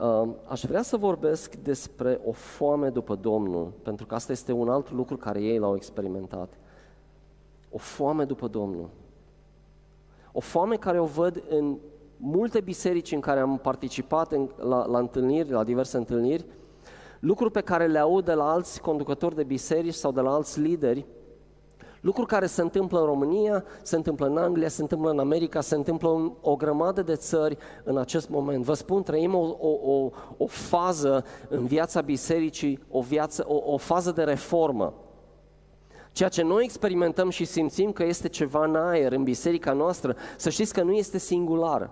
Uh, aș vrea să vorbesc despre o foame după Domnul, pentru că asta este un alt lucru care ei l-au experimentat. O foame după Domnul. O foame care o văd în multe biserici în care am participat în, la, la întâlniri, la diverse întâlniri, lucruri pe care le aud de la alți conducători de biserici sau de la alți lideri, lucruri care se întâmplă în România, se întâmplă în Anglia, se întâmplă în America, se întâmplă în o grămadă de țări în acest moment. Vă spun, trăim o, o, o, o fază în viața bisericii, o, viață, o, o fază de reformă. Ceea ce noi experimentăm și simțim că este ceva în aer, în biserica noastră, să știți că nu este singular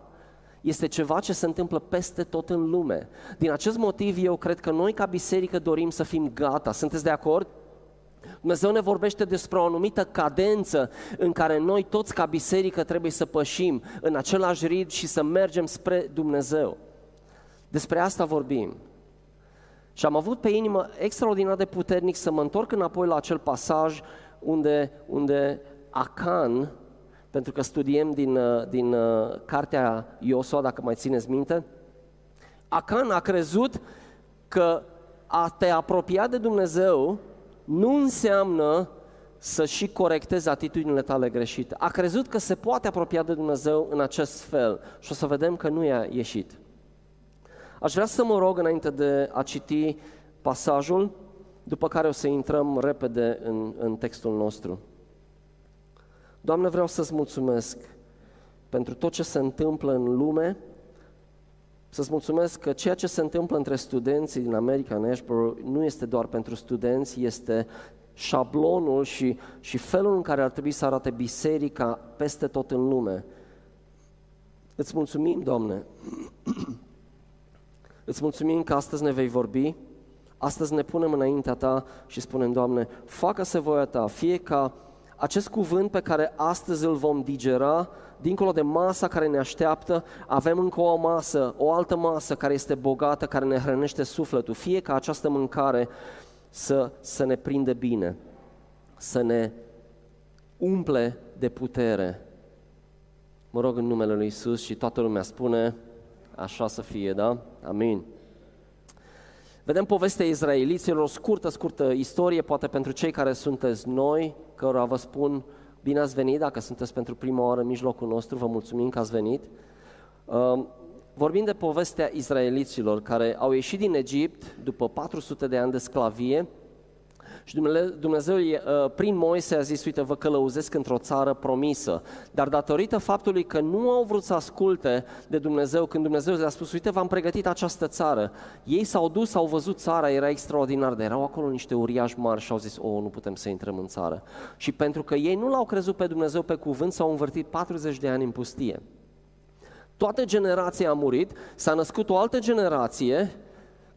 este ceva ce se întâmplă peste tot în lume. Din acest motiv eu cred că noi ca biserică dorim să fim gata. Sunteți de acord? Dumnezeu ne vorbește despre o anumită cadență în care noi toți ca biserică trebuie să pășim în același ritm și să mergem spre Dumnezeu. Despre asta vorbim. Și am avut pe inimă extraordinar de puternic să mă întorc înapoi la acel pasaj unde, unde Acan, pentru că studiem din, uh, din uh, cartea Iosua, dacă mai țineți minte, Acan a crezut că a te apropia de Dumnezeu nu înseamnă să și corectezi atitudinile tale greșite. A crezut că se poate apropia de Dumnezeu în acest fel și o să vedem că nu i-a ieșit. Aș vrea să mă rog înainte de a citi pasajul, după care o să intrăm repede în, în textul nostru. Doamne, vreau să-ți mulțumesc pentru tot ce se întâmplă în lume, să-ți mulțumesc că ceea ce se întâmplă între studenții din America, în Ashborough, nu este doar pentru studenți, este șablonul și, și felul în care ar trebui să arate biserica peste tot în lume. Îți mulțumim, Doamne. Îți mulțumim că astăzi ne vei vorbi, astăzi ne punem înaintea Ta și spunem, Doamne, facă-se voia Ta, fie ca acest cuvânt pe care astăzi îl vom digera, dincolo de masa care ne așteaptă, avem încă o masă, o altă masă care este bogată, care ne hrănește sufletul. Fie ca această mâncare să, să ne prinde bine, să ne umple de putere. Mă rog în numele Lui Isus și toată lumea spune, așa să fie, da? Amin. Vedem povestea izraeliților, o scurtă, scurtă istorie, poate pentru cei care sunteți noi, cărora vă spun bine ați venit, dacă sunteți pentru prima oară în mijlocul nostru, vă mulțumim că ați venit. Um, vorbim de povestea izraeliților care au ieșit din Egipt după 400 de ani de sclavie, și Dumnezeu, uh, prin Moise, a zis, uite, vă călăuzesc într-o țară promisă. Dar datorită faptului că nu au vrut să asculte de Dumnezeu, când Dumnezeu le-a spus, uite, v-am pregătit această țară, ei s-au dus, au văzut țara, era extraordinar, dar erau acolo niște uriași mari și au zis, o, nu putem să intrăm în țară. Și pentru că ei nu l-au crezut pe Dumnezeu pe cuvânt, s-au învârtit 40 de ani în pustie. Toată generația a murit, s-a născut o altă generație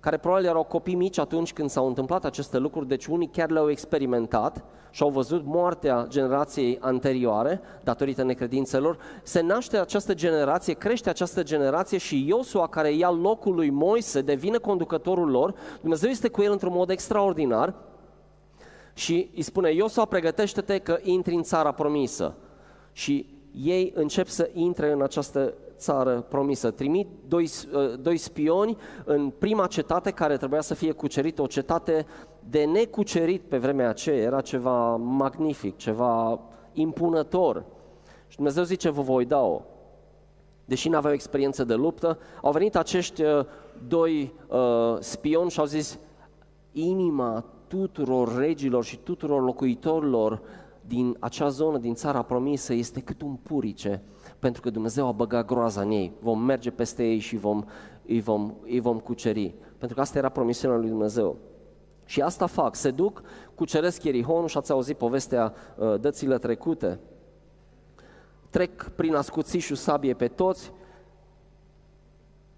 care probabil erau copii mici atunci când s-au întâmplat aceste lucruri, deci unii chiar le-au experimentat și au văzut moartea generației anterioare datorită necredințelor, se naște această generație, crește această generație și Iosua care ia locul lui Moise devine conducătorul lor, Dumnezeu este cu el într-un mod extraordinar și îi spune Iosua pregătește-te că intri în țara promisă. Și ei încep să intre în această țară promisă. Trimit doi, uh, doi spioni în prima cetate care trebuia să fie cucerită, o cetate de necucerit pe vremea aceea, era ceva magnific, ceva impunător. Și Dumnezeu zice, vă voi da-o. Deși nu aveau experiență de luptă, au venit acești uh, doi uh, spioni și au zis, inima tuturor regilor și tuturor locuitorilor din acea zonă, din țara promisă, este cât un purice pentru că Dumnezeu a băgat groaza în ei. Vom merge peste ei și vom, îi, vom, îi vom cuceri. Pentru că asta era promisiunea lui Dumnezeu. Și asta fac, se duc, cuceresc Ierihonul și ați auzit povestea uh, dățile trecute. Trec prin ascuțișul sabie pe toți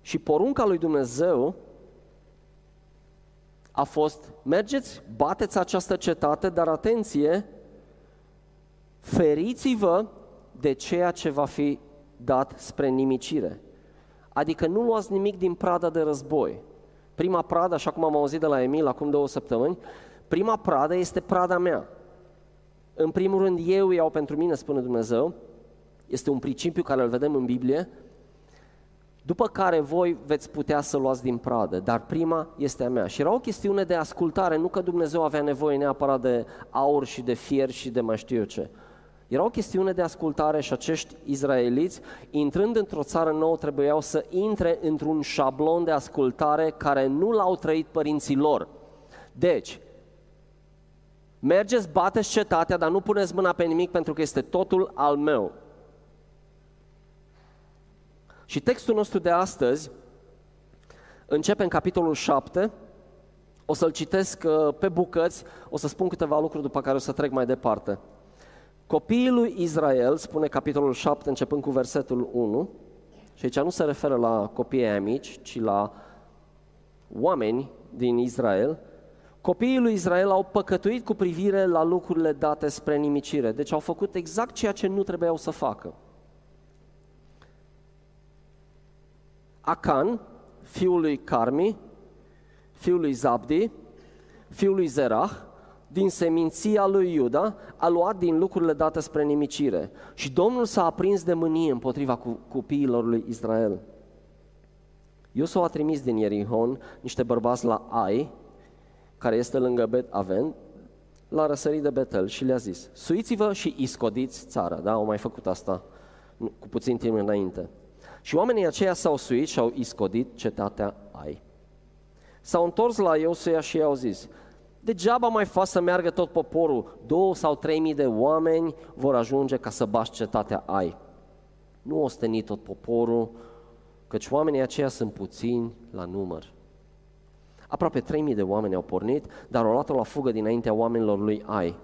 și porunca lui Dumnezeu a fost, mergeți, bateți această cetate, dar atenție, feriți-vă de ceea ce va fi dat spre nimicire. Adică nu luați nimic din prada de război. Prima pradă, așa cum am auzit de la Emil acum două săptămâni, prima pradă este prada mea. În primul rând, eu iau pentru mine, spune Dumnezeu, este un principiu care îl vedem în Biblie. după care voi veți putea să luați din pradă, dar prima este a mea. Și era o chestiune de ascultare, nu că Dumnezeu avea nevoie neapărat de aur și de fier și de mai știu eu ce. Era o chestiune de ascultare și acești izraeliți, intrând într-o țară nouă, trebuiau să intre într-un șablon de ascultare care nu l-au trăit părinții lor. Deci, mergeți, bateți cetatea, dar nu puneți mâna pe nimic pentru că este totul al meu. Și textul nostru de astăzi începe în capitolul 7, o să-l citesc uh, pe bucăți, o să spun câteva lucruri după care o să trec mai departe. Copiii lui Israel, spune capitolul 7, începând cu versetul 1, și aici nu se referă la copiii aia mici, ci la oameni din Israel, copiii lui Israel au păcătuit cu privire la lucrurile date spre nimicire, deci au făcut exact ceea ce nu trebuiau să facă. Acan, fiul lui Carmi, fiul lui Zabdi, fiul lui Zerah, din seminția lui Iuda, a luat din lucrurile date spre nimicire. Și Domnul s-a aprins de mânie împotriva copiilor lui Israel. Iosua a trimis din Ierihon niște bărbați la Ai, care este lângă Bet Aven, la răsărit de Betel și le-a zis, suiți-vă și iscodiți țara, da? Au mai făcut asta cu puțin timp înainte. Și oamenii aceia s-au suit și au iscodit cetatea Ai. S-au întors la Iosua și i-au zis, degeaba mai faci să meargă tot poporul, două sau trei mii de oameni vor ajunge ca să bași cetatea Ai. Nu osteni tot poporul, căci oamenii aceia sunt puțini la număr. Aproape 3000 de oameni au pornit, dar au luat-o la fugă dinaintea oamenilor lui Ai.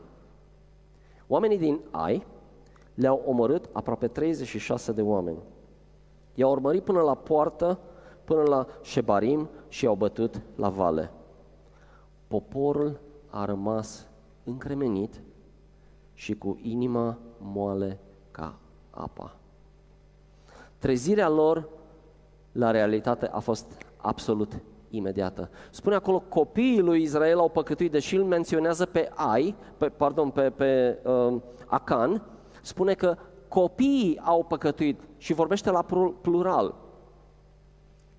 Oamenii din Ai le-au omorât aproape 36 de oameni. I-au urmărit până la poartă, până la Shebarim și i-au bătut la vale. Poporul a rămas încremenit și cu inima moale ca apa. Trezirea lor la realitate a fost absolut imediată. Spune acolo, copiii lui Israel au păcătuit, deși îl menționează pe Ai, pe, pardon, pe, pe uh, Acan, spune că copiii au păcătuit și vorbește la plural.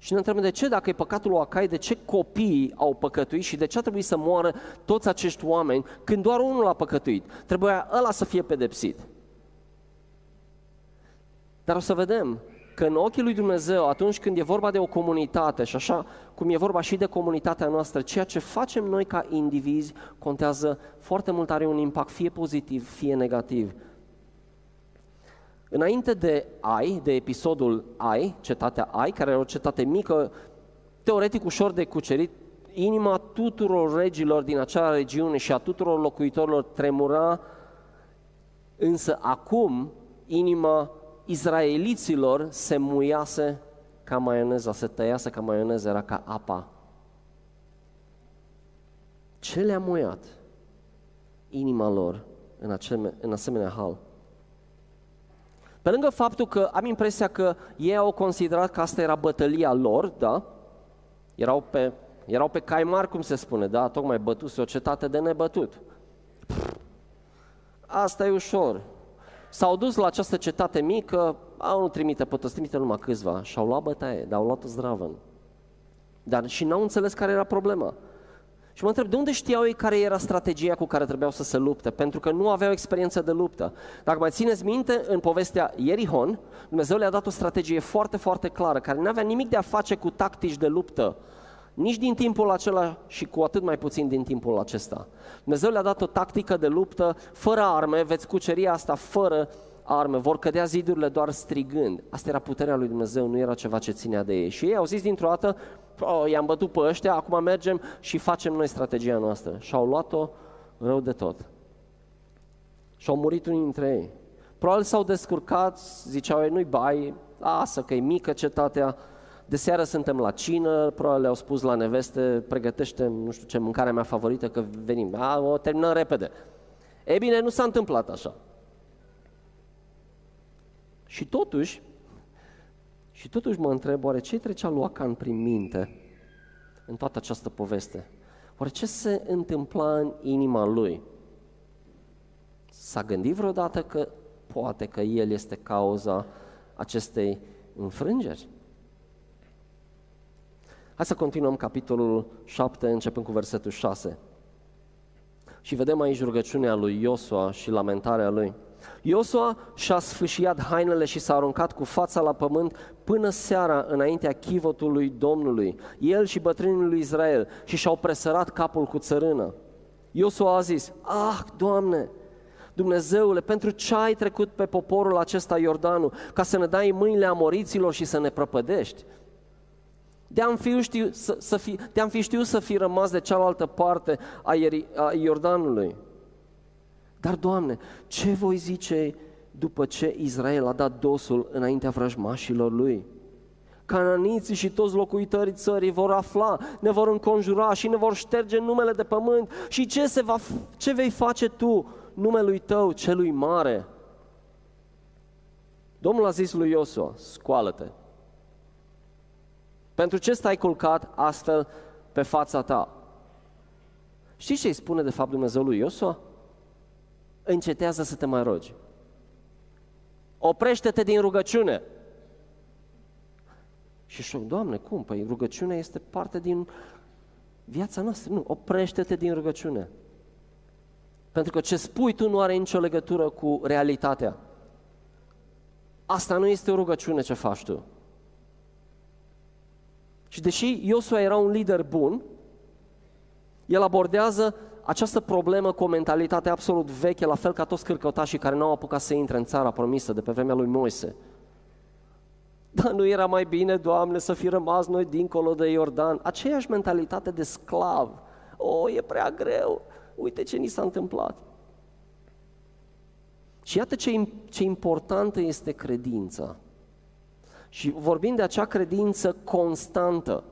Și ne întrebăm de ce, dacă e păcatul lui Acai, de ce copiii au păcătuit și de ce a trebuit să moară toți acești oameni când doar unul a păcătuit? Trebuia ăla să fie pedepsit. Dar o să vedem că în ochii lui Dumnezeu, atunci când e vorba de o comunitate și așa cum e vorba și de comunitatea noastră, ceea ce facem noi ca indivizi contează foarte mult, are un impact fie pozitiv, fie negativ. Înainte de Ai, de episodul Ai, cetatea Ai, care era o cetate mică, teoretic ușor de cucerit, inima tuturor regilor din acea regiune și a tuturor locuitorilor tremura, însă acum inima izraeliților se muiase ca maioneza, se tăiase ca maioneza, era ca apa. Ce le-a muiat inima lor în, acele, în asemenea hal? Pe lângă faptul că am impresia că ei au considerat că asta era bătălia lor, da? Erau pe, erau pe caimar, cum se spune, da? Tocmai bătuse o cetate de nebătut. Asta e ușor. S-au dus la această cetate mică, au nu trimite pe toți, trimite numai câțiva și au luat bătaie, dar au luat-o zdravă. Dar și n-au înțeles care era problema. Și mă întreb, de unde știau ei care era strategia cu care trebuiau să se lupte? Pentru că nu aveau experiență de luptă. Dacă mai țineți minte, în povestea Ierihon, Dumnezeu le-a dat o strategie foarte, foarte clară, care nu avea nimic de a face cu tactici de luptă, nici din timpul acela și cu atât mai puțin din timpul acesta. Dumnezeu le-a dat o tactică de luptă fără arme, veți cuceri asta fără arme, vor cădea zidurile doar strigând. Asta era puterea lui Dumnezeu, nu era ceva ce ținea de ei. Și ei au zis dintr-o dată, oh, i-am bătut pe ăștia, acum mergem și facem noi strategia noastră. Și au luat-o rău de tot. Și au murit unii dintre ei. Probabil s-au descurcat, ziceau ei, nu-i bai, lasă că e mică cetatea, de seară suntem la cină, probabil le-au spus la neveste, pregătește, nu știu ce, mâncarea mea favorită, că venim. A, o terminăm repede. E bine, nu s-a întâmplat așa. Și totuși, și totuși mă întreb, oare ce trecea lui Acan prin minte în toată această poveste? Oare ce se întâmpla în inima lui? S-a gândit vreodată că poate că el este cauza acestei înfrângeri? Hai să continuăm capitolul 7, începând cu versetul 6. Și vedem aici rugăciunea lui Iosua și lamentarea lui. Iosua și-a sfâșiat hainele și s-a aruncat cu fața la pământ până seara înaintea chivotului Domnului, el și bătrânii lui Israel, și și-au presărat capul cu țărână. Iosua a zis, ah, Doamne, Dumnezeule, pentru ce ai trecut pe poporul acesta Iordanul, ca să ne dai mâinile amoriților și să ne prăpădești? De-am fi, știu, să, să fi, de-am fi știut să fi rămas de cealaltă parte a, Ieri, a Iordanului. Dar, Doamne, ce voi zice după ce Israel a dat dosul înaintea vrăjmașilor lui? Cananiții și toți locuitorii țării vor afla, ne vor înconjura și ne vor șterge numele de pământ. Și ce, se va, ce vei face tu numelui tău celui mare? Domnul a zis lui Iosua, scoală-te. Pentru ce stai culcat astfel pe fața ta? Știți ce îi spune de fapt Dumnezeu lui Iosua? Încetează să te mai rogi. Oprește-te din rugăciune. Și știu, Doamne, cum? Păi rugăciunea este parte din viața noastră. Nu, oprește-te din rugăciune. Pentru că ce spui tu nu are nicio legătură cu realitatea. Asta nu este o rugăciune ce faci tu. Și deși Iosua era un lider bun, el abordează această problemă cu o mentalitate absolut veche, la fel ca toți cârcătașii care nu au apucat să intre în țara promisă de pe vremea lui Moise. Dar nu era mai bine, Doamne, să fi rămas noi dincolo de Iordan? Aceeași mentalitate de sclav. O, e prea greu. Uite ce ni s-a întâmplat. Și iată ce, ce importantă este credința. Și vorbim de acea credință constantă.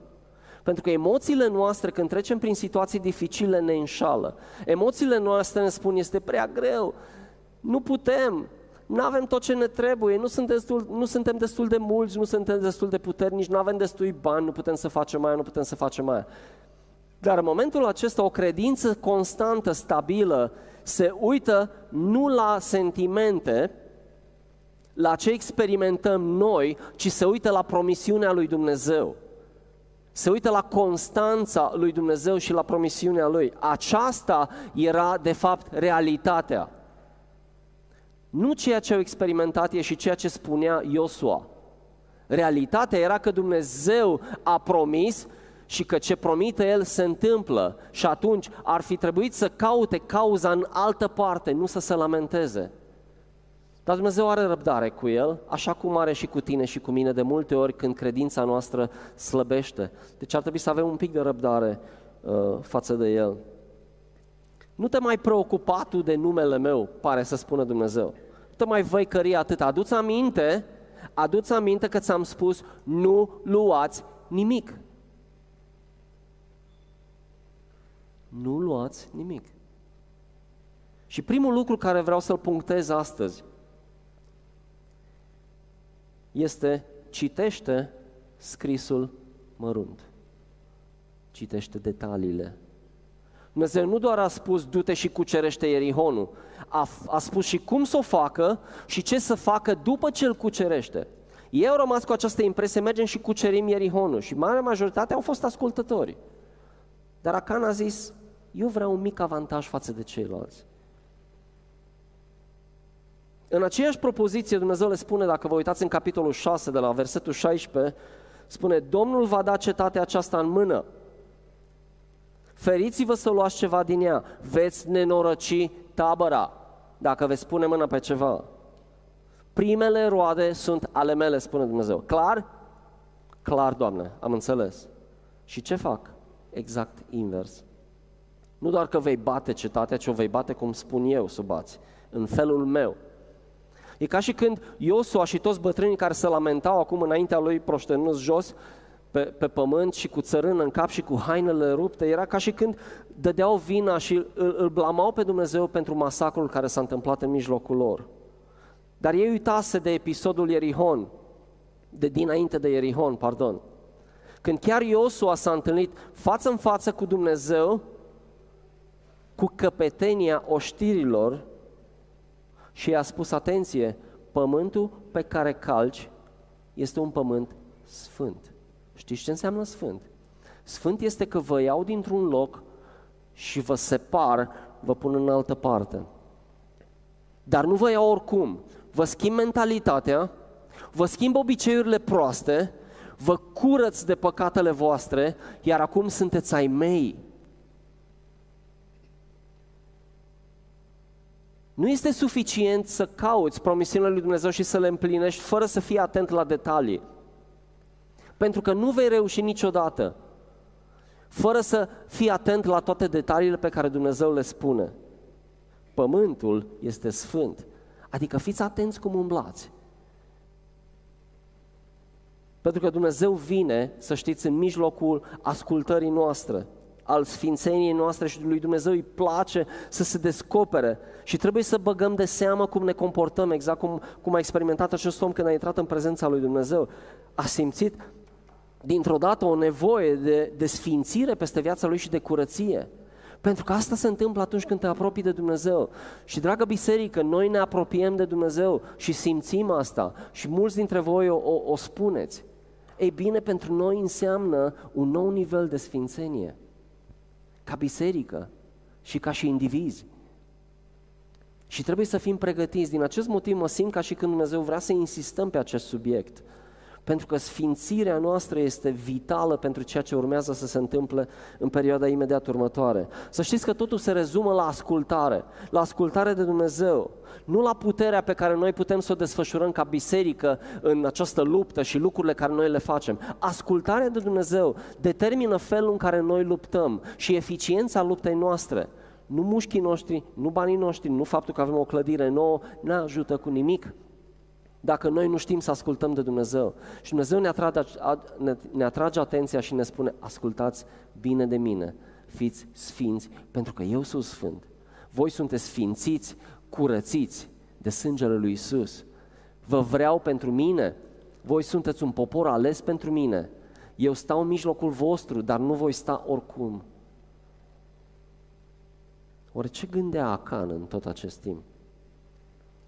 Pentru că emoțiile noastre, când trecem prin situații dificile, ne înșală. Emoțiile noastre ne spun, este prea greu, nu putem, nu avem tot ce ne trebuie, nu, sunt destul, nu suntem destul de mulți, nu suntem destul de puternici, nu avem destui bani, nu putem să facem mai, nu putem să facem mai. Dar în momentul acesta o credință constantă, stabilă, se uită nu la sentimente, la ce experimentăm noi, ci se uită la promisiunea lui Dumnezeu. Se uită la constanța lui Dumnezeu și la promisiunea lui. Aceasta era, de fapt, realitatea. Nu ceea ce au experimentat e și ceea ce spunea Iosua. Realitatea era că Dumnezeu a promis și că ce promite El se întâmplă și atunci ar fi trebuit să caute cauza în altă parte, nu să se lamenteze. Dar Dumnezeu are răbdare cu el, așa cum are și cu tine și cu mine de multe ori când credința noastră slăbește. Deci ar trebui să avem un pic de răbdare uh, față de el. Nu te mai preocupa tu de numele meu, pare să spună Dumnezeu. Nu te mai văicări atât. Aduți aminte, aduți aminte că ți-am spus, nu luați nimic. Nu luați nimic. Și primul lucru care vreau să-l punctez astăzi este citește scrisul mărunt. Citește detaliile. Dumnezeu nu doar a spus du-te și cucerește Ierihonul, a, a spus și cum să o facă și ce să facă după ce îl cucerește. Ei au rămas cu această impresie, mergem și cucerim Ierihonul și marea majoritate au fost ascultători. Dar Acan a zis, eu vreau un mic avantaj față de ceilalți. În aceeași propoziție Dumnezeu le spune, dacă vă uitați în capitolul 6 de la versetul 16, spune, Domnul va da cetatea aceasta în mână. Feriți-vă să luați ceva din ea, veți nenoroci tabăra, dacă veți pune mâna pe ceva. Primele roade sunt ale mele, spune Dumnezeu. Clar? Clar, Doamne, am înțeles. Și ce fac? Exact invers. Nu doar că vei bate cetatea, ci o vei bate cum spun eu să bați, în felul meu. E ca și când Iosua și toți bătrânii care se lamentau acum înaintea lui proștenus jos pe, pe pământ și cu țărână în cap și cu hainele rupte, era ca și când dădeau vina și îl, îl blamau pe Dumnezeu pentru masacrul care s-a întâmplat în mijlocul lor. Dar ei uitase de episodul Ierihon, de dinainte de Ierihon, pardon. Când chiar Iosua s-a întâlnit față în față cu Dumnezeu, cu căpetenia oștirilor, și i-a spus, atenție, pământul pe care calci este un pământ sfânt. Știți ce înseamnă sfânt? Sfânt este că vă iau dintr-un loc și vă separ, vă pun în altă parte. Dar nu vă iau oricum. Vă schimb mentalitatea, vă schimb obiceiurile proaste, vă curăț de păcatele voastre, iar acum sunteți ai mei. Nu este suficient să cauți promisiunile lui Dumnezeu și să le împlinești fără să fii atent la detalii. Pentru că nu vei reuși niciodată fără să fii atent la toate detaliile pe care Dumnezeu le spune. Pământul este sfânt. Adică fiți atenți cum umblați. Pentru că Dumnezeu vine, să știți, în mijlocul ascultării noastre, al sfințeniei noastre și lui Dumnezeu îi place să se descopere și trebuie să băgăm de seamă cum ne comportăm, exact cum, cum a experimentat acest om când a intrat în prezența lui Dumnezeu. A simțit dintr-o dată o nevoie de, de sfințire peste viața lui și de curăție. Pentru că asta se întâmplă atunci când te apropii de Dumnezeu. Și, dragă biserică, noi ne apropiem de Dumnezeu și simțim asta. Și mulți dintre voi o, o, o spuneți. Ei bine, pentru noi înseamnă un nou nivel de sfințenie. Ca biserică și ca și indivizi. Și trebuie să fim pregătiți. Din acest motiv mă simt ca și când Dumnezeu vrea să insistăm pe acest subiect pentru că sfințirea noastră este vitală pentru ceea ce urmează să se întâmple în perioada imediat următoare. Să știți că totul se rezumă la ascultare, la ascultare de Dumnezeu, nu la puterea pe care noi putem să o desfășurăm ca biserică în această luptă și lucrurile care noi le facem. Ascultarea de Dumnezeu determină felul în care noi luptăm și eficiența luptei noastre. Nu mușchii noștri, nu banii noștri, nu faptul că avem o clădire nouă, ne ajută cu nimic dacă noi nu știm să ascultăm de Dumnezeu. Și Dumnezeu ne atrage, ne atrage atenția și ne spune, ascultați bine de mine, fiți sfinți, pentru că eu sunt sfânt. Voi sunteți sfințiți, curățiți de sângele lui Isus. Vă vreau pentru mine, voi sunteți un popor ales pentru mine. Eu stau în mijlocul vostru, dar nu voi sta oricum. Oare ce gândea Acan în tot acest timp?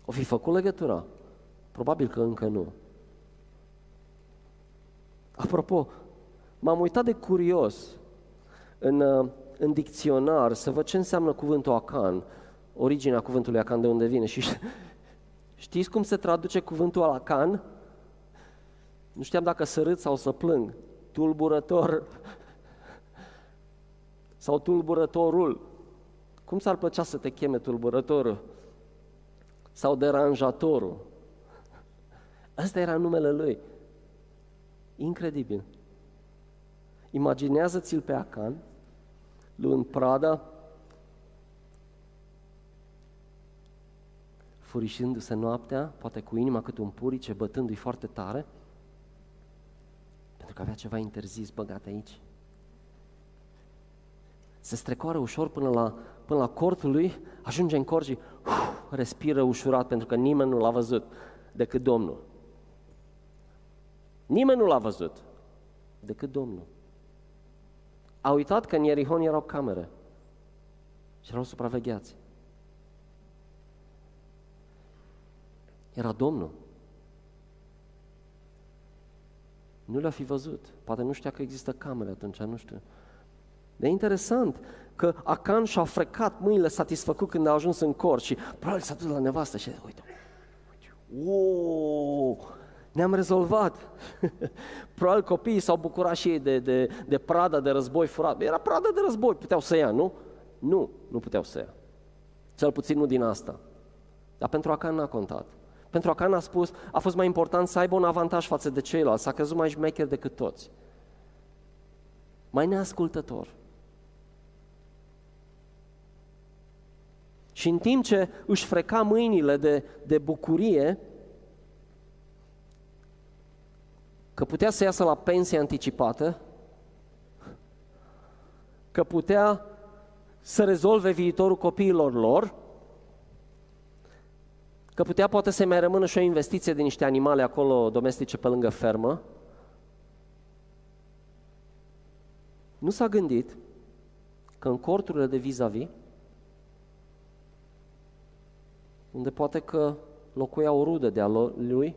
O fi făcut legătura? Probabil că încă nu. Apropo, m-am uitat de curios în, uh, în dicționar să văd ce înseamnă cuvântul acan, originea cuvântului acan de unde vine. Și știți cum se traduce cuvântul acan? Nu știam dacă să râd sau să plâng. Tulburător sau tulburătorul. Cum s-ar plăcea să te cheme tulburătorul? Sau deranjatorul? Ăsta era numele lui. Incredibil. Imaginează-ți-l pe Acan, luând prada, furișându-se noaptea, poate cu inima cât un purice, bătându-i foarte tare, pentru că avea ceva interzis băgat aici. Se strecoară ușor până la, până la cortul lui, ajunge în cort și uf, respiră ușurat pentru că nimeni nu l-a văzut decât Domnul. Nimeni nu l-a văzut decât Domnul. A uitat că în Ierihon erau camere și erau supravegheați. Era Domnul. Nu le-a fi văzut. Poate nu știa că există camere atunci, nu știu. De interesant că Acan și-a frecat mâinile satisfăcut când a ajuns în cor și probabil s-a dus la nevastă și uite, uite, uite, ne-am rezolvat. Probabil copiii s-au bucurat și ei de, de, de prada de război furat. Era prada de război, puteau să ia, nu? Nu, nu puteau să ia. Cel puțin nu din asta. Dar pentru Acan n-a contat. Pentru Acan a spus, a fost mai important să aibă un avantaj față de ceilalți, s-a crezut mai șmecher decât toți. Mai neascultător. Și în timp ce își freca mâinile de, de bucurie, că putea să iasă la pensie anticipată, că putea să rezolve viitorul copiilor lor, că putea poate să mai rămână și o investiție de niște animale acolo domestice pe lângă fermă, nu s-a gândit că în corturile de vis-a-vis, unde poate că locuia o rudă de-a lui,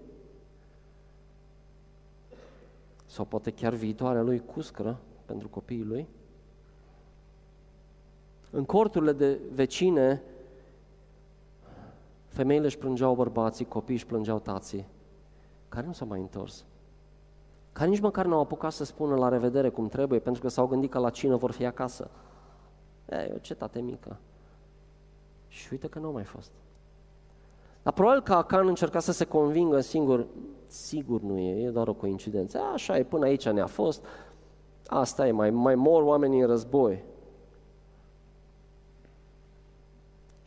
sau poate chiar viitoarea lui cuscră, pentru copiii lui. În corturile de vecine, femeile își plângeau bărbații, copiii își plângeau tații, care nu s-au mai întors. Care nici măcar n-au apucat să spună la revedere cum trebuie, pentru că s-au gândit că la cină vor fi acasă. E, o cetate mică. Și uite că nu au mai fost. Dar probabil că Acan încerca să se convingă singur, sigur nu e, e doar o coincidență. Așa e, până aici ne-a fost, asta e, mai, mai mor oamenii în război.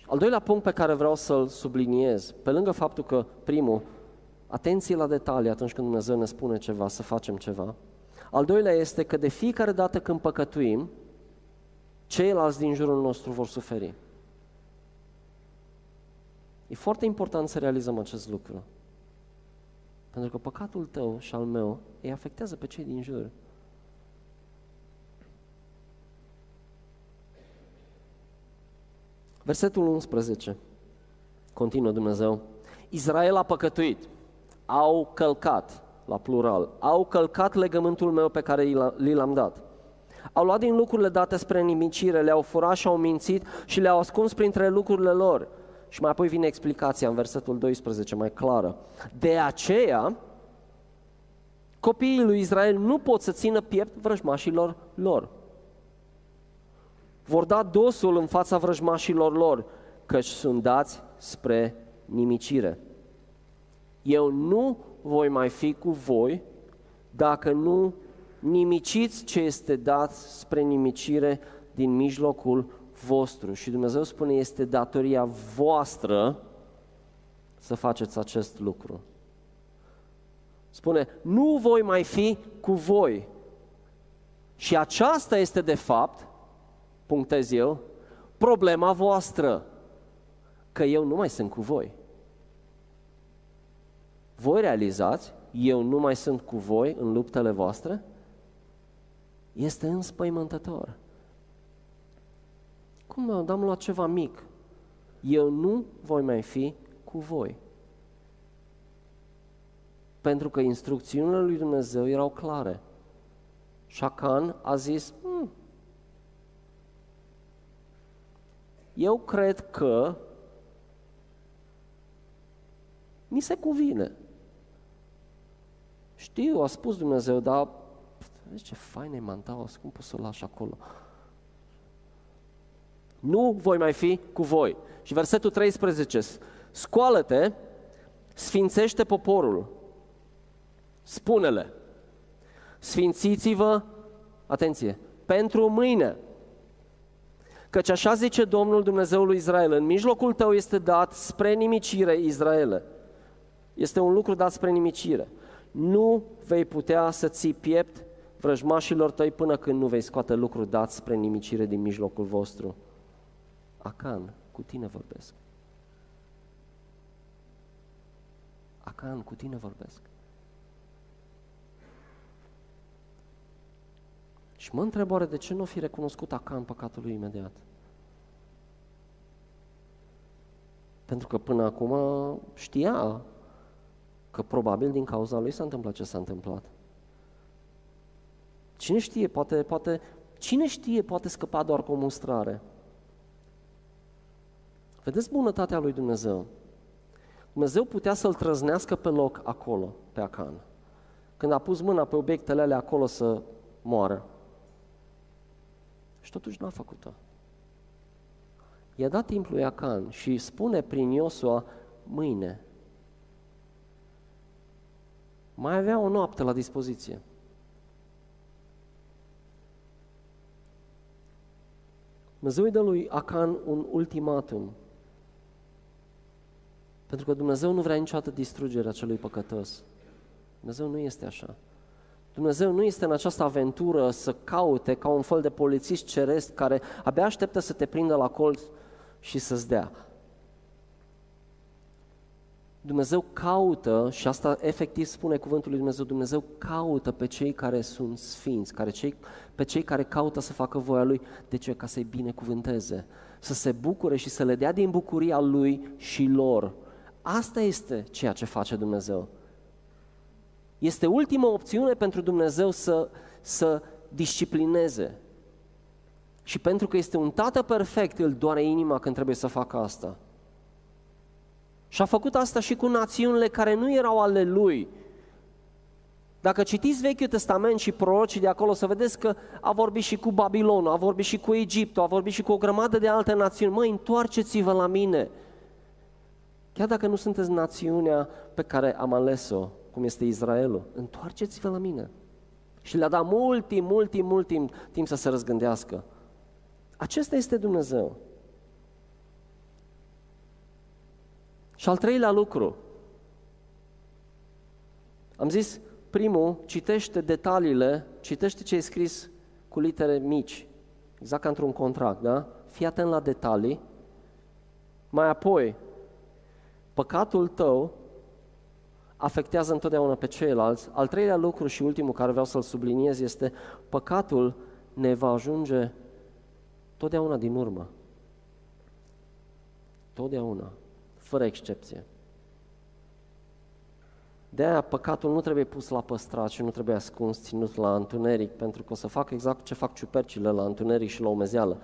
Al doilea punct pe care vreau să-l subliniez, pe lângă faptul că, primul, atenție la detalii atunci când Dumnezeu ne spune ceva, să facem ceva. Al doilea este că de fiecare dată când păcătuim, ceilalți din jurul nostru vor suferi. E foarte important să realizăm acest lucru. Pentru că păcatul tău și al meu îi afectează pe cei din jur. Versetul 11. Continuă Dumnezeu. Israel a păcătuit. Au călcat, la plural, au călcat legământul meu pe care li l-am dat. Au luat din lucrurile date spre nimicire, le-au furat și au mințit și le-au ascuns printre lucrurile lor. Și mai apoi vine explicația în versetul 12, mai clară. De aceea, copiii lui Israel nu pot să țină piept vrăjmașilor lor. Vor da dosul în fața vrăjmașilor lor, căci sunt dați spre nimicire. Eu nu voi mai fi cu voi dacă nu nimiciți ce este dat spre nimicire din mijlocul vostru. Și Dumnezeu spune, este datoria voastră să faceți acest lucru. Spune, nu voi mai fi cu voi. Și aceasta este, de fapt, punctez eu, problema voastră, că eu nu mai sunt cu voi. Voi realizați, eu nu mai sunt cu voi în luptele voastre? Este înspăimântător. Cum mă, am luat ceva mic. Eu nu voi mai fi cu voi. Pentru că instrucțiunile lui Dumnezeu erau clare. Șacan a zis, hm, eu cred că mi se cuvine. Știu, a spus Dumnezeu, dar vezi ce fain e mantaua, cum poți să o lași acolo? Nu voi mai fi cu voi. Și versetul 13, scoală-te, sfințește poporul, spune-le, sfințiți-vă, atenție, pentru mâine. Căci așa zice Domnul Dumnezeul lui Israel, în mijlocul tău este dat spre nimicire Israele. Este un lucru dat spre nimicire. Nu vei putea să ții piept vrăjmașilor tăi până când nu vei scoate lucruri dat spre nimicire din mijlocul vostru. Acan, cu tine vorbesc. Acan, cu tine vorbesc. Și mă întreb oare de ce nu fi recunoscut Acan păcatul lui imediat? Pentru că până acum știa că probabil din cauza lui s-a întâmplat ce s-a întâmplat. Cine știe, poate, poate, cine știe poate scăpa doar cu o mustrare. Vedeți bunătatea lui Dumnezeu. Dumnezeu putea să-l trăznească pe loc acolo, pe Acan. Când a pus mâna pe obiectele alea acolo să moară. Și totuși n-a făcut-o. I-a dat timp lui Acan și spune prin Iosua, mâine. Mai avea o noapte la dispoziție. Dumnezeu îi dă lui Acan un ultimatum. Pentru că Dumnezeu nu vrea niciodată distrugerea celui păcătos. Dumnezeu nu este așa. Dumnezeu nu este în această aventură să caute ca un fel de polițist ceresc care abia așteptă să te prindă la colț și să-ți dea. Dumnezeu caută, și asta efectiv spune cuvântul lui Dumnezeu, Dumnezeu caută pe cei care sunt sfinți, care cei, pe cei care caută să facă voia Lui, de ce? Ca să-i binecuvânteze, să se bucure și să le dea din bucuria Lui și lor. Asta este ceea ce face Dumnezeu. Este ultima opțiune pentru Dumnezeu să, să disciplineze. Și pentru că este un tată perfect, îl doare inima când trebuie să facă asta. Și a făcut asta și cu națiunile care nu erau ale lui. Dacă citiți Vechiul Testament și prorocii de acolo, să vedeți că a vorbit și cu Babilonul, a vorbit și cu Egiptul, a vorbit și cu o grămadă de alte națiuni. Măi, întoarceți-vă la mine! Chiar dacă nu sunteți națiunea pe care am ales-o, cum este Israelul, întoarceți-vă la mine. Și le-a dat mult timp, mult timp, mult timp, timp să se răzgândească. Acesta este Dumnezeu. Și al treilea lucru, am zis, primul, citește detaliile, citește ce e scris cu litere mici, exact ca într-un contract, da? Fii atent la detalii. Mai apoi, păcatul tău afectează întotdeauna pe ceilalți. Al treilea lucru și ultimul care vreau să-l subliniez este păcatul ne va ajunge totdeauna din urmă. Totdeauna, fără excepție. De aia păcatul nu trebuie pus la păstrat și nu trebuie ascuns, ținut la întuneric, pentru că o să fac exact ce fac ciupercile la întuneric și la omezeală.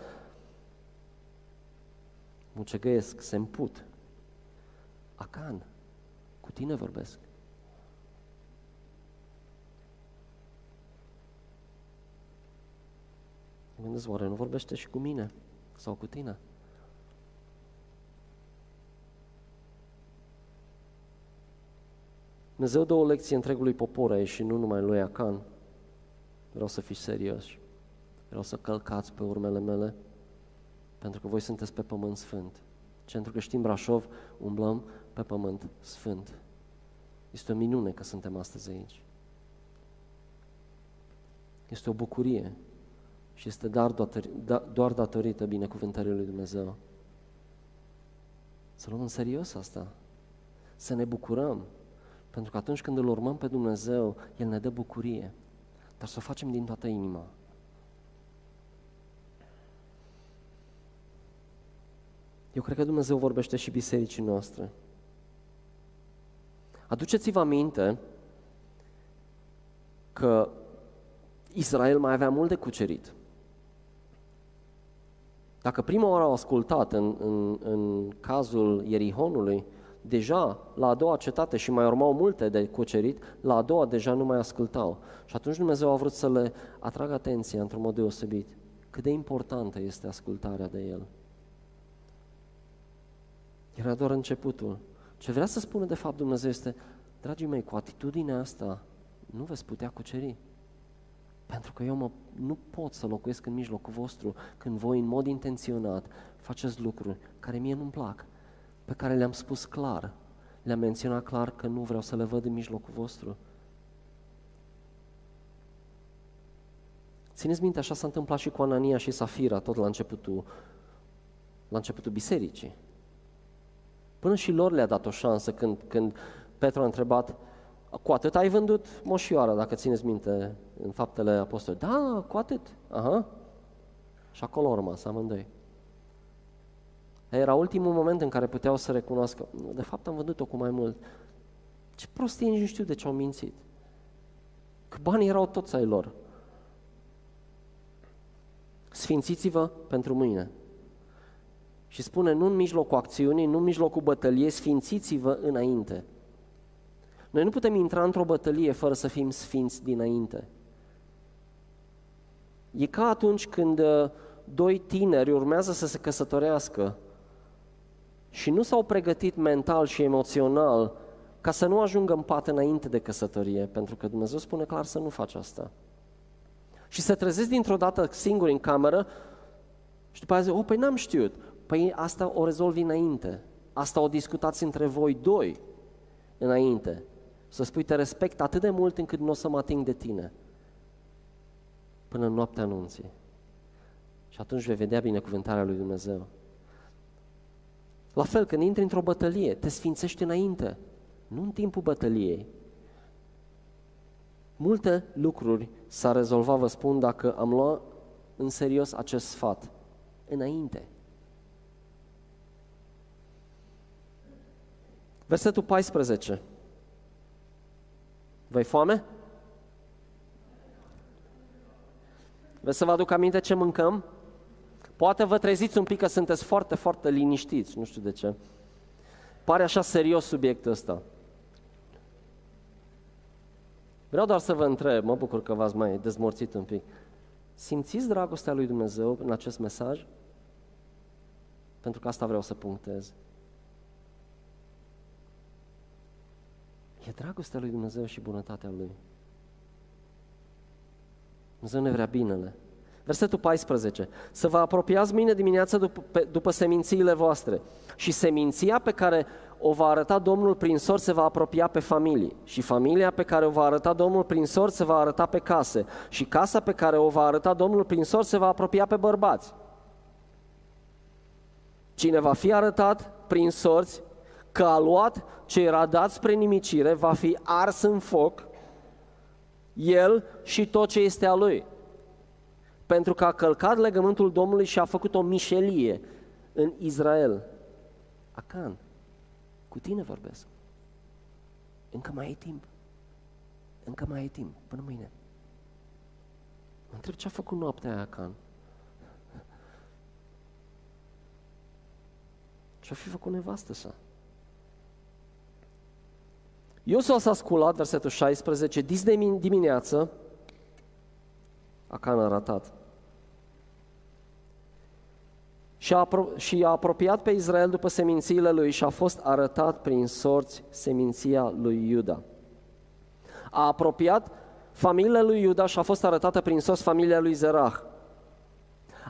Mucegăiesc, se împut. Acan, cu tine vorbesc. Mă gândesc, oare nu vorbește și cu mine sau cu tine? Dumnezeu dă o lecție întregului popor aici și nu numai lui Acan. Vreau să fiți serioși. Vreau să călcați pe urmele mele, pentru că voi sunteți pe pământ sfânt. Pentru că știm Brașov, umblăm pe pământ sfânt. Este o minune că suntem astăzi aici. Este o bucurie și este doar, da, doar datorită binecuvântării lui Dumnezeu. Să luăm în serios asta. Să ne bucurăm. Pentru că atunci când îl urmăm pe Dumnezeu, El ne dă bucurie. Dar să o facem din toată inima. Eu cred că Dumnezeu vorbește și bisericii noastre. Aduceți-vă aminte că Israel mai avea mult de cucerit. Dacă prima oară au ascultat în, în, în cazul Ierihonului, deja la a doua cetate și mai urmau multe de cucerit, la a doua deja nu mai ascultau. Și atunci Dumnezeu a vrut să le atragă atenția într-un mod deosebit. Cât de importantă este ascultarea de El. Era doar începutul. Ce vrea să spună de fapt Dumnezeu este, dragii mei, cu atitudinea asta nu veți putea cuceri. Pentru că eu mă, nu pot să locuiesc în mijlocul vostru când voi în mod intenționat faceți lucruri care mie nu-mi plac, pe care le-am spus clar, le-am menționat clar că nu vreau să le văd în mijlocul vostru. Țineți minte, așa s-a întâmplat și cu Anania și Safira, tot la începutul, la începutul bisericii. Până și lor le-a dat o șansă când, când Petru a întrebat, cu atât ai vândut moșioara, dacă țineți minte în faptele apostolului. Da, cu atât. Aha. Și acolo au rămas amândoi. Era ultimul moment în care puteau să recunoască, de fapt am vândut-o cu mai mult. Ce prostie, nici nu știu de ce au mințit. Că banii erau toți ai lor. Sfințiți-vă pentru mâine. Și spune, nu în mijlocul acțiunii, nu în mijlocul bătăliei, sfințiți-vă înainte. Noi nu putem intra într-o bătălie fără să fim sfinți dinainte. E ca atunci când uh, doi tineri urmează să se căsătorească și nu s-au pregătit mental și emoțional ca să nu ajungă în pat înainte de căsătorie, pentru că Dumnezeu spune clar să nu faci asta. Și se trezesc dintr-o dată singuri în cameră și după aceea zic, oh, păi n-am știut. Păi asta o rezolvi înainte. Asta o discutați între voi doi înainte. Să spui, te respect atât de mult încât nu o să mă ating de tine. Până în noaptea anunții. Și atunci vei vedea binecuvântarea lui Dumnezeu. La fel, când intri într-o bătălie, te sfințești înainte, nu în timpul bătăliei. Multe lucruri s-ar rezolva, vă spun, dacă am luat în serios acest sfat înainte. Versetul 14. Vă foame? Vreți să vă aduc aminte ce mâncăm? Poate vă treziți un pic că sunteți foarte, foarte liniștiți, nu știu de ce. Pare așa serios subiectul ăsta. Vreau doar să vă întreb, mă bucur că v-ați mai dezmorțit un pic. Simțiți dragostea lui Dumnezeu în acest mesaj? Pentru că asta vreau să punctez. E dragostea lui Dumnezeu și bunătatea Lui. Dumnezeu ne vrea binele. Versetul 14. Să vă apropiați mâine dimineața după, după semințiile voastre și seminția pe care o va arăta Domnul prin sor se va apropia pe familii și familia pe care o va arăta Domnul prin sor se va arăta pe case și casa pe care o va arăta Domnul prin sor se va apropia pe bărbați. Cine va fi arătat prin sorți că a luat ce era dat spre nimicire, va fi ars în foc, el și tot ce este a lui. Pentru că a călcat legământul Domnului și a făcut o mișelie în Israel. Acan, cu tine vorbesc. Încă mai ai timp. Încă mai ai timp, până mâine. Mă întreb ce a făcut noaptea aia, Acan. Ce-a fi făcut nevastă sa? Iosua s-a sculat, versetul 16, dis de dimineață, Acan a ratat. Și a, apro- și a apropiat pe Israel după semințiile lui și a fost arătat prin sorți seminția lui Iuda. A apropiat familia lui Iuda și a fost arătată prin sorți familia lui Zerah.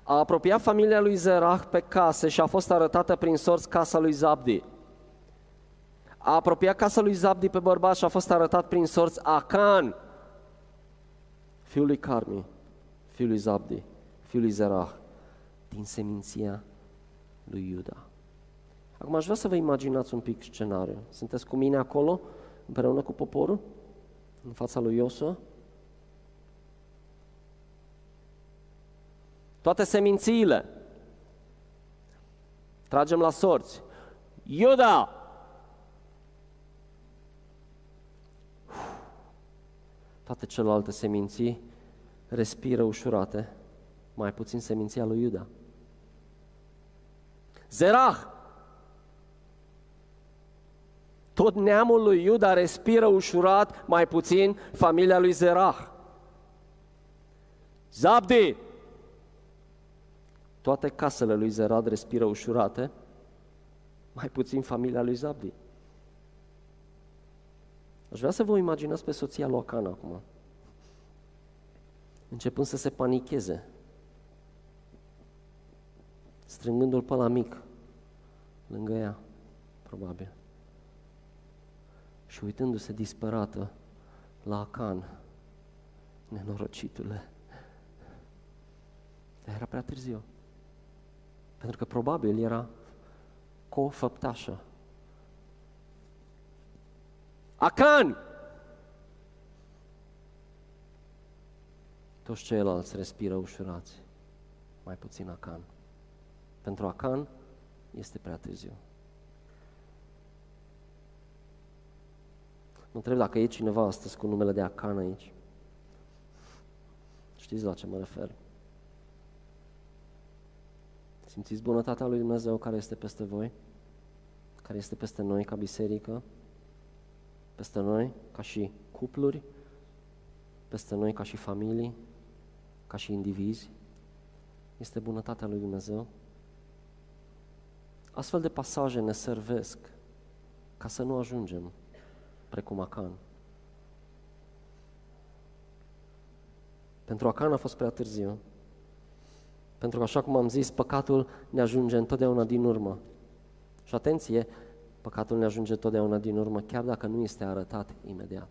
A apropiat familia lui Zerah pe case și a fost arătată prin sorți casa lui Zabdi. A apropiat casa lui Zabdi pe bărbat și a fost arătat prin sorți Acan, fiul lui Carmi, fiul lui Zabdi, fiul lui Zerah, din seminția lui Iuda. Acum aș vrea să vă imaginați un pic scenariu. Sunteți cu mine acolo, împreună cu poporul, în fața lui Iosua? Toate semințiile. Tragem la sorți. Iuda! Toate celelalte seminții respiră ușurate, mai puțin seminția lui Iuda. Zerah! Tot neamul lui Iuda respiră ușurat, mai puțin familia lui Zerah. Zabdi! Toate casele lui Zerad respiră ușurate, mai puțin familia lui Zabdi. Aș vrea să vă imaginați pe soția lui Acan acum, începând să se panicheze, strângându-l pe la mic, lângă ea, probabil, și uitându-se disperată la Acan, nenorocitule. Dar era prea târziu. Pentru că probabil era co-făptașă. Acan! Toți ceilalți respiră ușurați, mai puțin Acan. Pentru Acan este prea târziu. Mă întreb dacă e cineva astăzi cu numele de Acan aici. Știți la ce mă refer? Simțiți bunătatea lui Dumnezeu care este peste voi? Care este peste noi ca biserică? Peste noi ca și cupluri? Peste noi ca și familii? Ca și indivizi? Este bunătatea lui Dumnezeu? Astfel de pasaje ne servesc ca să nu ajungem precum Acan. Pentru Acan a fost prea târziu. Pentru că, așa cum am zis, păcatul ne ajunge întotdeauna din urmă. Și atenție, păcatul ne ajunge întotdeauna din urmă, chiar dacă nu este arătat imediat.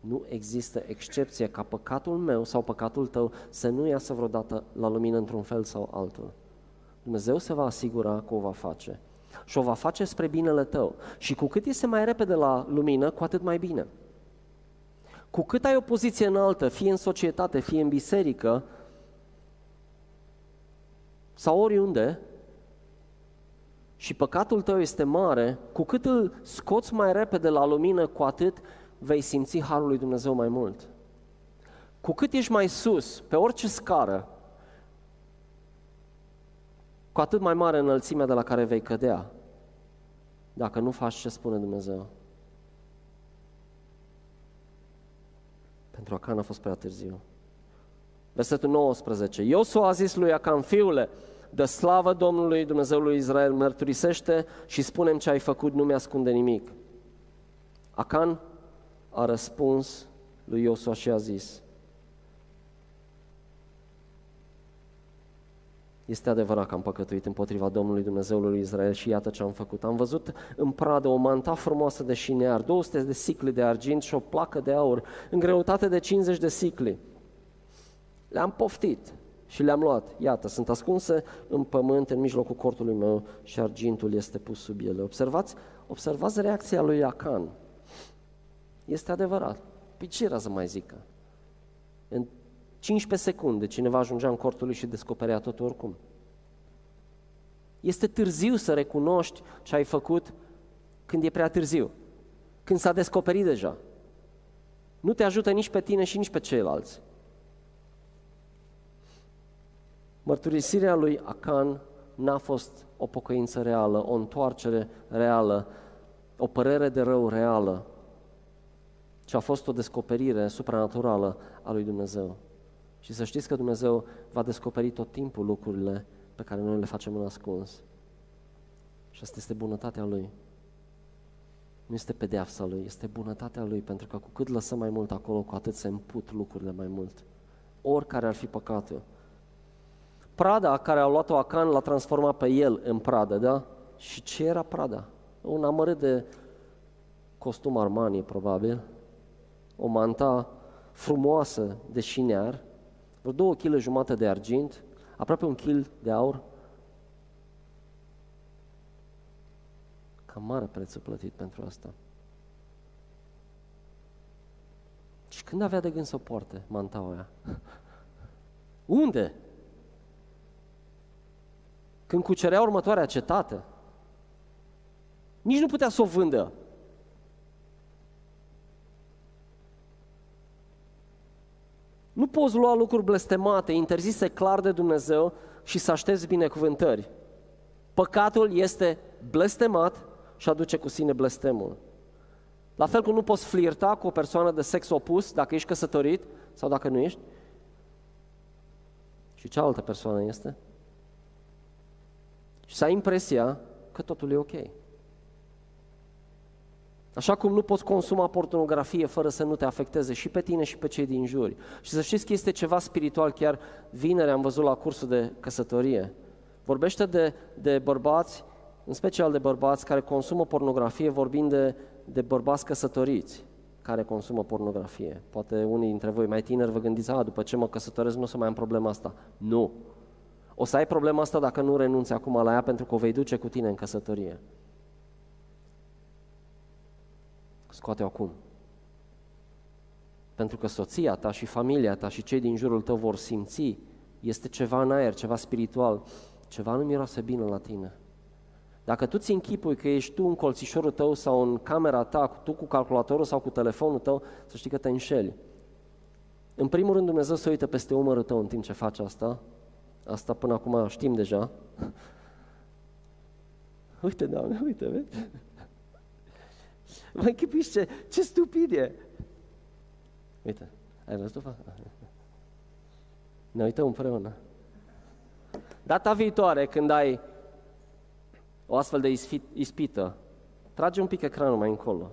Nu există excepție ca păcatul meu sau păcatul tău să nu iasă vreodată la lumină într-un fel sau altul. Dumnezeu se va asigura că o va face. Și o va face spre binele tău. Și cu cât este mai repede la lumină, cu atât mai bine. Cu cât ai o poziție înaltă, fie în societate, fie în biserică, sau oriunde și păcatul tău este mare, cu cât îl scoți mai repede la lumină, cu atât vei simți Harul lui Dumnezeu mai mult. Cu cât ești mai sus, pe orice scară, cu atât mai mare înălțimea de la care vei cădea, dacă nu faci ce spune Dumnezeu. Pentru Acan a fost prea târziu. Versetul 19. Iosua a zis lui Acan, fiule, dă slavă Domnului Dumnezeului Israel, mărturisește și spunem ce ai făcut, nu mi-ascunde nimic. Acan a răspuns lui Iosua și a zis, Este adevărat că am păcătuit împotriva Domnului Dumnezeului lui Israel și iată ce am făcut. Am văzut în pradă o manta frumoasă de șinear, 200 de sicli de argint și o placă de aur, în greutate de 50 de sicli. Le-am poftit și le-am luat. Iată, sunt ascunse în pământ, în mijlocul cortului meu și argintul este pus sub ele. Observați, observați reacția lui Acan. Este adevărat. Păi ce să mai zică? În 15 secunde cineva ajungea în cortul lui și descoperea tot oricum. Este târziu să recunoști ce ai făcut când e prea târziu, când s-a descoperit deja. Nu te ajută nici pe tine și nici pe ceilalți. Mărturisirea lui Acan n-a fost o pocăință reală, o întoarcere reală, o părere de rău reală, ci a fost o descoperire supranaturală a lui Dumnezeu. Și să știți că Dumnezeu va descoperi tot timpul lucrurile pe care noi le facem în ascuns. Și asta este bunătatea Lui. Nu este pedeapsa Lui, este bunătatea Lui, pentru că cu cât lăsăm mai mult acolo, cu atât se împut lucrurile mai mult. Oricare ar fi păcatul. Prada care a luat-o Acan l-a transformat pe el în pradă, da? Și ce era Prada? Un amărât de costum Armani, probabil, o manta frumoasă de șinear, vreo două kg jumate de argint, aproape un kil de aur. Cam mare prețul plătit pentru asta. Și când avea de gând să o poarte mantaua aia? Unde? Când cucerea următoarea cetate? Nici nu putea să o vândă. Nu poți lua lucruri blestemate, interzise clar de Dumnezeu și să aștepți binecuvântări. Păcatul este blestemat și aduce cu sine blestemul. La fel cum nu poți flirta cu o persoană de sex opus dacă ești căsătorit sau dacă nu ești. Și cealaltă persoană este. Și să ai impresia că totul e ok. Așa cum nu poți consuma pornografie fără să nu te afecteze și pe tine și pe cei din jur. Și să știți că este ceva spiritual, chiar vineri am văzut la cursul de căsătorie. Vorbește de, de bărbați, în special de bărbați care consumă pornografie, vorbind de, de bărbați căsătoriți care consumă pornografie. Poate unii dintre voi mai tineri vă gândiți, a, după ce mă căsătoresc nu o să mai am problema asta. Nu. O să ai problema asta dacă nu renunți acum la ea pentru că o vei duce cu tine în căsătorie. Scoate-o acum. Pentru că soția ta și familia ta și cei din jurul tău vor simți, este ceva în aer, ceva spiritual, ceva nu miroase bine la tine. Dacă tu ți închipui că ești tu în colțișorul tău sau în camera ta, tu cu calculatorul sau cu telefonul tău, să știi că te înșeli. În primul rând Dumnezeu se uită peste umărul tău în timp ce faci asta. Asta până acum știm deja. Uite, Doamne, uite, vezi? Mă închipuiți ce, ce stupid e. Uite, ai văzut? Ne uităm împreună. Data viitoare, când ai o astfel de ispită, trage un pic ecranul mai încolo.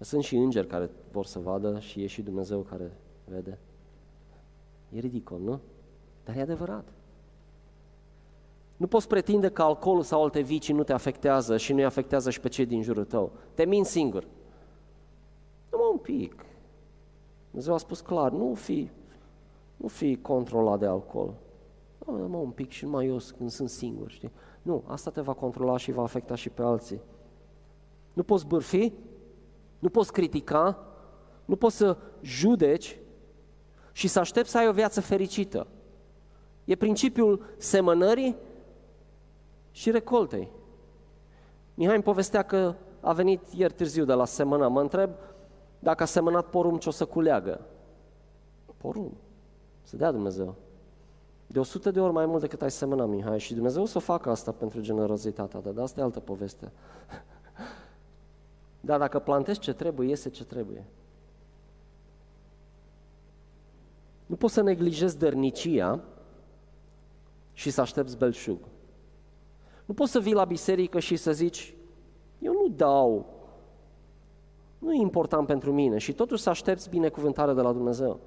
Sunt și îngeri care vor să vadă și e și Dumnezeu care vede. E ridicol, nu? Dar e adevărat. Nu poți pretinde că alcoolul sau alte vicii nu te afectează și nu-i afectează și pe cei din jurul tău. Te min singur. Numai un pic. Dumnezeu a spus clar, nu fi, nu fi controlat de alcool. Nu, numai un pic și numai eu când sunt singur, știi? Nu, asta te va controla și va afecta și pe alții. Nu poți bârfi, nu poți critica, nu poți să judeci și să aștepți să ai o viață fericită. E principiul semănării și recoltei. Mihai îmi povestea că a venit ieri târziu de la semăna. Mă întreb dacă a semănat porum ce o să culeagă. Porumb. Să dea Dumnezeu. De 100 de ori mai mult decât ai semăna, Mihai, și Dumnezeu o să facă asta pentru generozitatea ta, dar asta e altă poveste. Dar dacă plantezi ce trebuie, iese ce trebuie. Nu poți să neglijezi dărnicia și să aștepți belșug. Nu poți să vii la biserică și să zici, eu nu dau, nu e important pentru mine și totuși să aștepți binecuvântare de la Dumnezeu.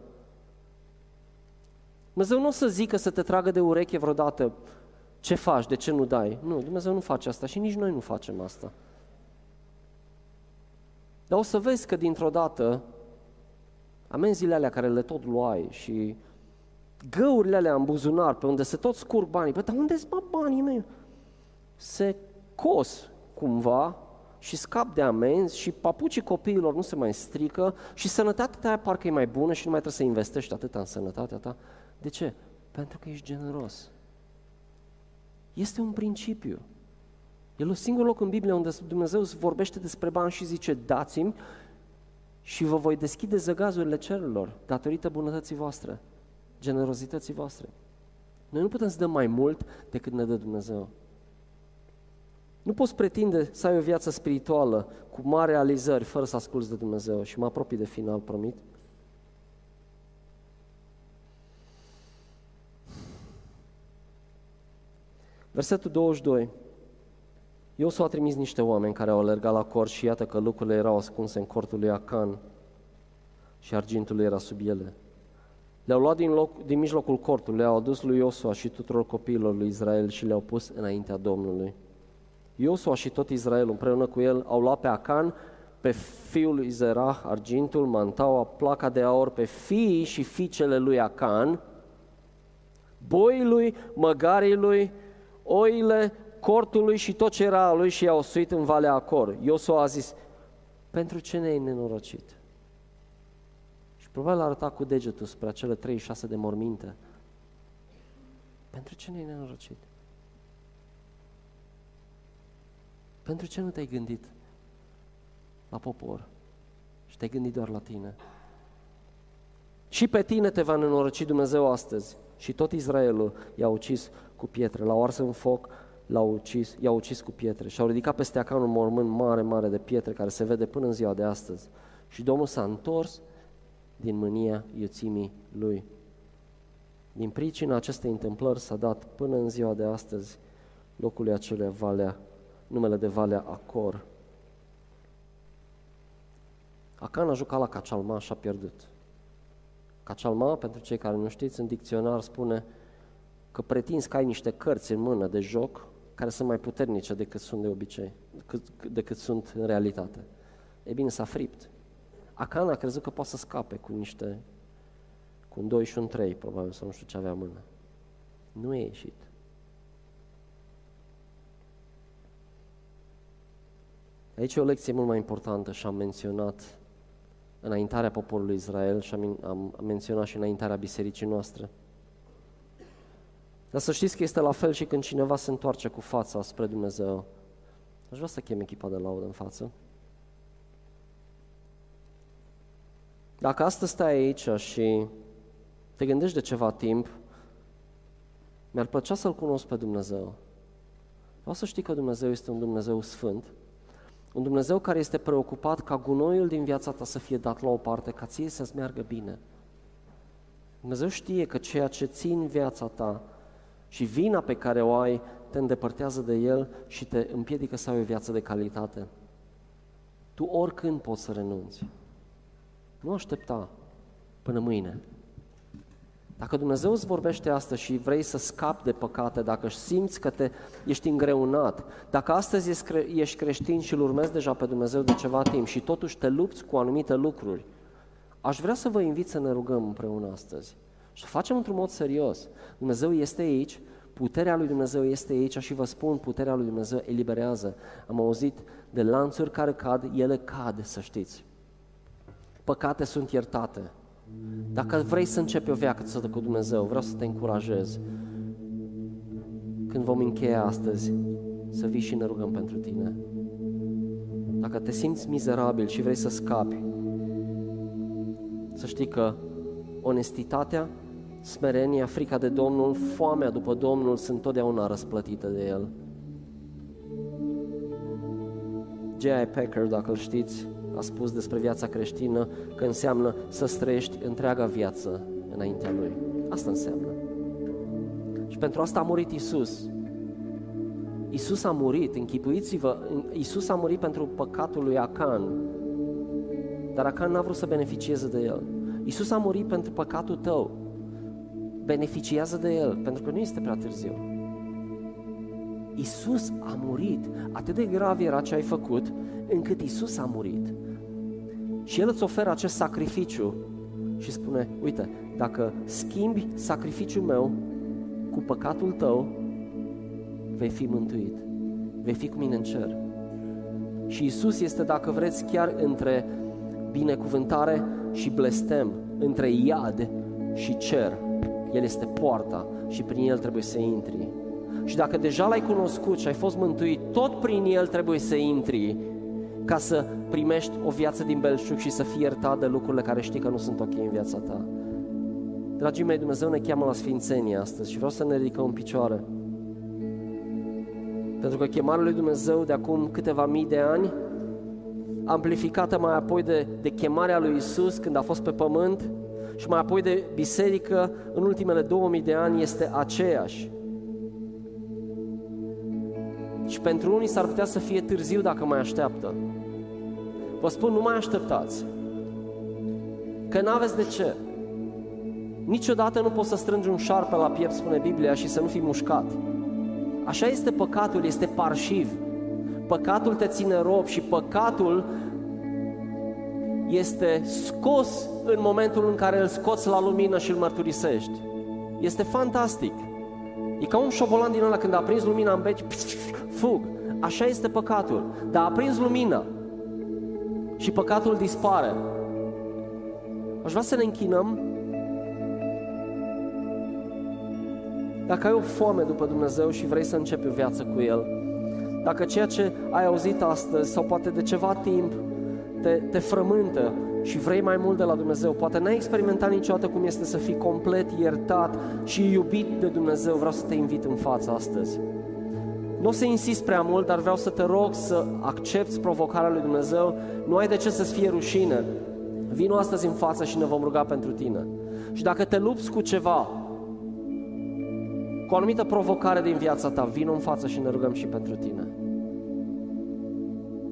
Dumnezeu nu o să zică să te tragă de ureche vreodată ce faci, de ce nu dai. Nu, Dumnezeu nu face asta și nici noi nu facem asta. Dar o să vezi că dintr-o dată amenziile alea care le tot luai și găurile alea în buzunar pe unde se tot scurg banii, păi dar unde sunt banii mei? Se cos cumva și scap de amenzi și papucii copiilor nu se mai strică și sănătatea ta parcă e mai bună și nu mai trebuie să investești atâta în sănătatea ta. De ce? Pentru că ești generos. Este un principiu. E un singur loc în Biblie unde Dumnezeu vorbește despre bani și zice, dați-mi și vă voi deschide zăgazurile cerurilor datorită bunătății voastre, generozității voastre. Noi nu putem să dăm mai mult decât ne dă Dumnezeu. Nu poți pretinde să ai o viață spirituală cu mari realizări fără să asculți de Dumnezeu și mă apropii de final, promit. Versetul 22. Iosu a trimis niște oameni care au alergat la cor și iată că lucrurile erau ascunse în cortul lui Acan și argintul era sub ele. Le-au luat din, loc, din mijlocul cortului, le-au adus lui Iosua și tuturor copiilor lui Israel și le-au pus înaintea Domnului. Iosua și tot Israel împreună cu el au luat pe Acan, pe fiul lui Zerah, argintul, mantaua, placa de aur, pe fiii și fiicele lui Acan, boii lui, măgarii lui, oile, cortului și tot ce era a lui și i-au suit în Valea Acor. Iosua a zis, pentru ce ne-ai nenorocit? Și probabil a arătat cu degetul spre acele 36 de morminte. Pentru ce ne-ai nenorocit? Pentru ce nu te-ai gândit la popor și te-ai gândit doar la tine? Și pe tine te va nenoroci Dumnezeu astăzi și tot Israelul i-a ucis cu pietre, l-au ars în foc, l-au ucis, i-au ucis cu pietre și au ridicat peste Acan un mormânt mare, mare de pietre care se vede până în ziua de astăzi. Și Domnul s-a întors din mânia iuțimii lui. Din pricina acestei întâmplări s-a dat până în ziua de astăzi locului acelea Valea, numele de Valea Acor. Acan a jucat la Cacalma și a pierdut. Cacalma, pentru cei care nu știți, în dicționar spune că pretinzi că ai niște cărți în mână de joc care sunt mai puternice decât sunt de obicei, decât, decât sunt în realitate. E bine, s-a fript. Acan a crezut că poate să scape cu niște, cu un 2 și un 3, probabil, sau nu știu ce avea în mână. Nu e ieșit. Aici e o lecție mult mai importantă și am menționat înaintarea poporului Israel și am, am menționat și înaintarea bisericii noastre. Dar să știți că este la fel și când cineva se întoarce cu fața spre Dumnezeu. Aș vrea să chem echipa de laudă în față. Dacă astăzi stai aici și te gândești de ceva timp, mi-ar plăcea să-L cunosc pe Dumnezeu. Vreau să știi că Dumnezeu este un Dumnezeu sfânt, un Dumnezeu care este preocupat ca gunoiul din viața ta să fie dat la o parte, ca ție să-ți meargă bine. Dumnezeu știe că ceea ce țin viața ta și vina pe care o ai te îndepărtează de El și te împiedică să ai o viață de calitate. Tu oricând poți să renunți. Nu aștepta până mâine. Dacă Dumnezeu îți vorbește astăzi și vrei să scapi de păcate, dacă simți că te, ești îngreunat, dacă astăzi ești creștin și îl urmezi deja pe Dumnezeu de ceva timp și totuși te lupți cu anumite lucruri, aș vrea să vă invit să ne rugăm împreună astăzi. Și să facem într-un mod serios. Dumnezeu este aici, puterea lui Dumnezeu este aici și vă spun, puterea lui Dumnezeu eliberează. Am auzit de lanțuri care cad, ele cad, să știți. Păcate sunt iertate. Dacă vrei să începi o viață cu Dumnezeu, vreau să te încurajez. Când vom încheia astăzi, să vii și ne rugăm pentru tine. Dacă te simți mizerabil și vrei să scapi, să știi că onestitatea, smerenia, frica de Domnul, foamea după Domnul sunt totdeauna răsplătite de El. J.I. Packer, dacă îl știți, a spus despre viața creștină că înseamnă să străiești întreaga viață înaintea Lui. Asta înseamnă. Și pentru asta a murit Isus. Isus a murit, închipuiți-vă, Isus a murit pentru păcatul lui Acan, dar Acan n-a vrut să beneficieze de el. Isus a murit pentru păcatul tău, beneficiază de el, pentru că nu este prea târziu. Isus a murit, atât de grav era ce ai făcut, încât Isus a murit. Și El îți oferă acest sacrificiu și spune, uite, dacă schimbi sacrificiul meu cu păcatul tău, vei fi mântuit, vei fi cu mine în cer. Și Isus este, dacă vreți, chiar între binecuvântare și blestem, între iad și cer. El este poarta și prin El trebuie să intri. Și dacă deja l-ai cunoscut și ai fost mântuit, tot prin El trebuie să intri ca să primești o viață din belșug și să fii iertat de lucrurile care știi că nu sunt ok în viața ta. Dragii mei, Dumnezeu ne cheamă la sfințenie astăzi și vreau să ne ridicăm în picioare. Pentru că chemarea lui Dumnezeu de acum câteva mii de ani, amplificată mai apoi de, de chemarea lui Isus când a fost pe pământ și mai apoi de biserică în ultimele 2000 de ani este aceeași. Și pentru unii s-ar putea să fie târziu dacă mai așteaptă. Vă spun, nu mai așteptați. Că n-aveți de ce. Niciodată nu poți să strângi un șarpe la piept, spune Biblia, și să nu fii mușcat. Așa este păcatul, este parșiv. Păcatul te ține rob și păcatul este scos în momentul în care îl scoți la lumină și îl mărturisești. Este fantastic. E ca un șobolan din ăla când a prins lumina în beci, fug. Așa este păcatul. Dar a prins lumina și păcatul dispare. Aș vrea să ne închinăm Dacă ai o foame după Dumnezeu și vrei să începi o viață cu El, dacă ceea ce ai auzit astăzi sau poate de ceva timp te, te frământă și vrei mai mult de la Dumnezeu, poate n-ai experimentat niciodată cum este să fii complet iertat și iubit de Dumnezeu, vreau să te invit în față astăzi. Nu o să insist prea mult, dar vreau să te rog să accepti provocarea lui Dumnezeu. Nu ai de ce să-ți fie rușine. Vino astăzi în față și ne vom ruga pentru tine. Și dacă te lupți cu ceva, cu o anumită provocare din viața ta, vino în față și ne rugăm și pentru tine.